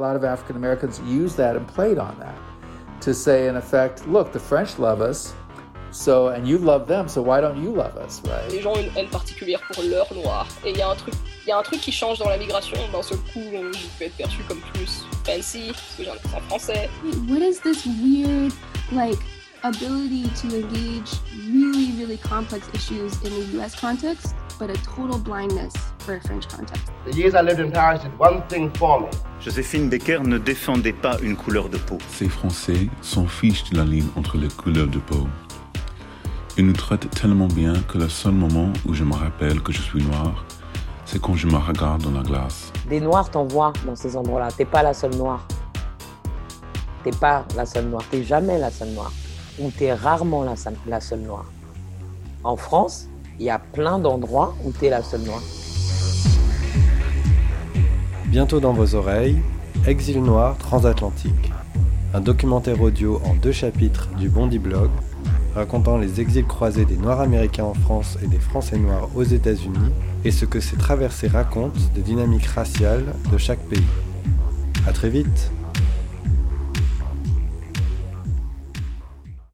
lot of African Americans used that and played on that to say, in effect, look, the French love us, so and you love them, so why don't you love us, right? Les gens ont une haine particulière pour l'heure noire. Et il y a un truc, il y a un truc qui change dans la migration. D'un seul coup, euh, on peut être perçu comme plus fancy, parce que j'ai un accent français. What is this weird, like, ability to engage really, really complex issues in the US context, but a total blindness for a French context? The years I lived in Paris did one thing for me. Joséphine Becker ne défendait pas une couleur de peau. Ces Français s'en fichent de la ligne entre les couleurs de peau. Ils nous traitent tellement bien que le seul moment où je me rappelle que je suis noir, c'est quand je me regarde dans la glace. Des noirs t'en vois dans ces endroits-là. T'es pas la seule noire. T'es pas la seule noire. T'es jamais la seule noire. Ou t'es rarement la seule, la seule noire. En France, il y a plein d'endroits où t'es la seule noire. Bientôt dans vos oreilles, Exil Noir Transatlantique. Un documentaire audio en deux chapitres du Bondi Blog racontant les exils croisés des Noirs américains en France et des Français noirs aux États-Unis et ce que ces traversées racontent des dynamiques raciales de chaque pays. A très vite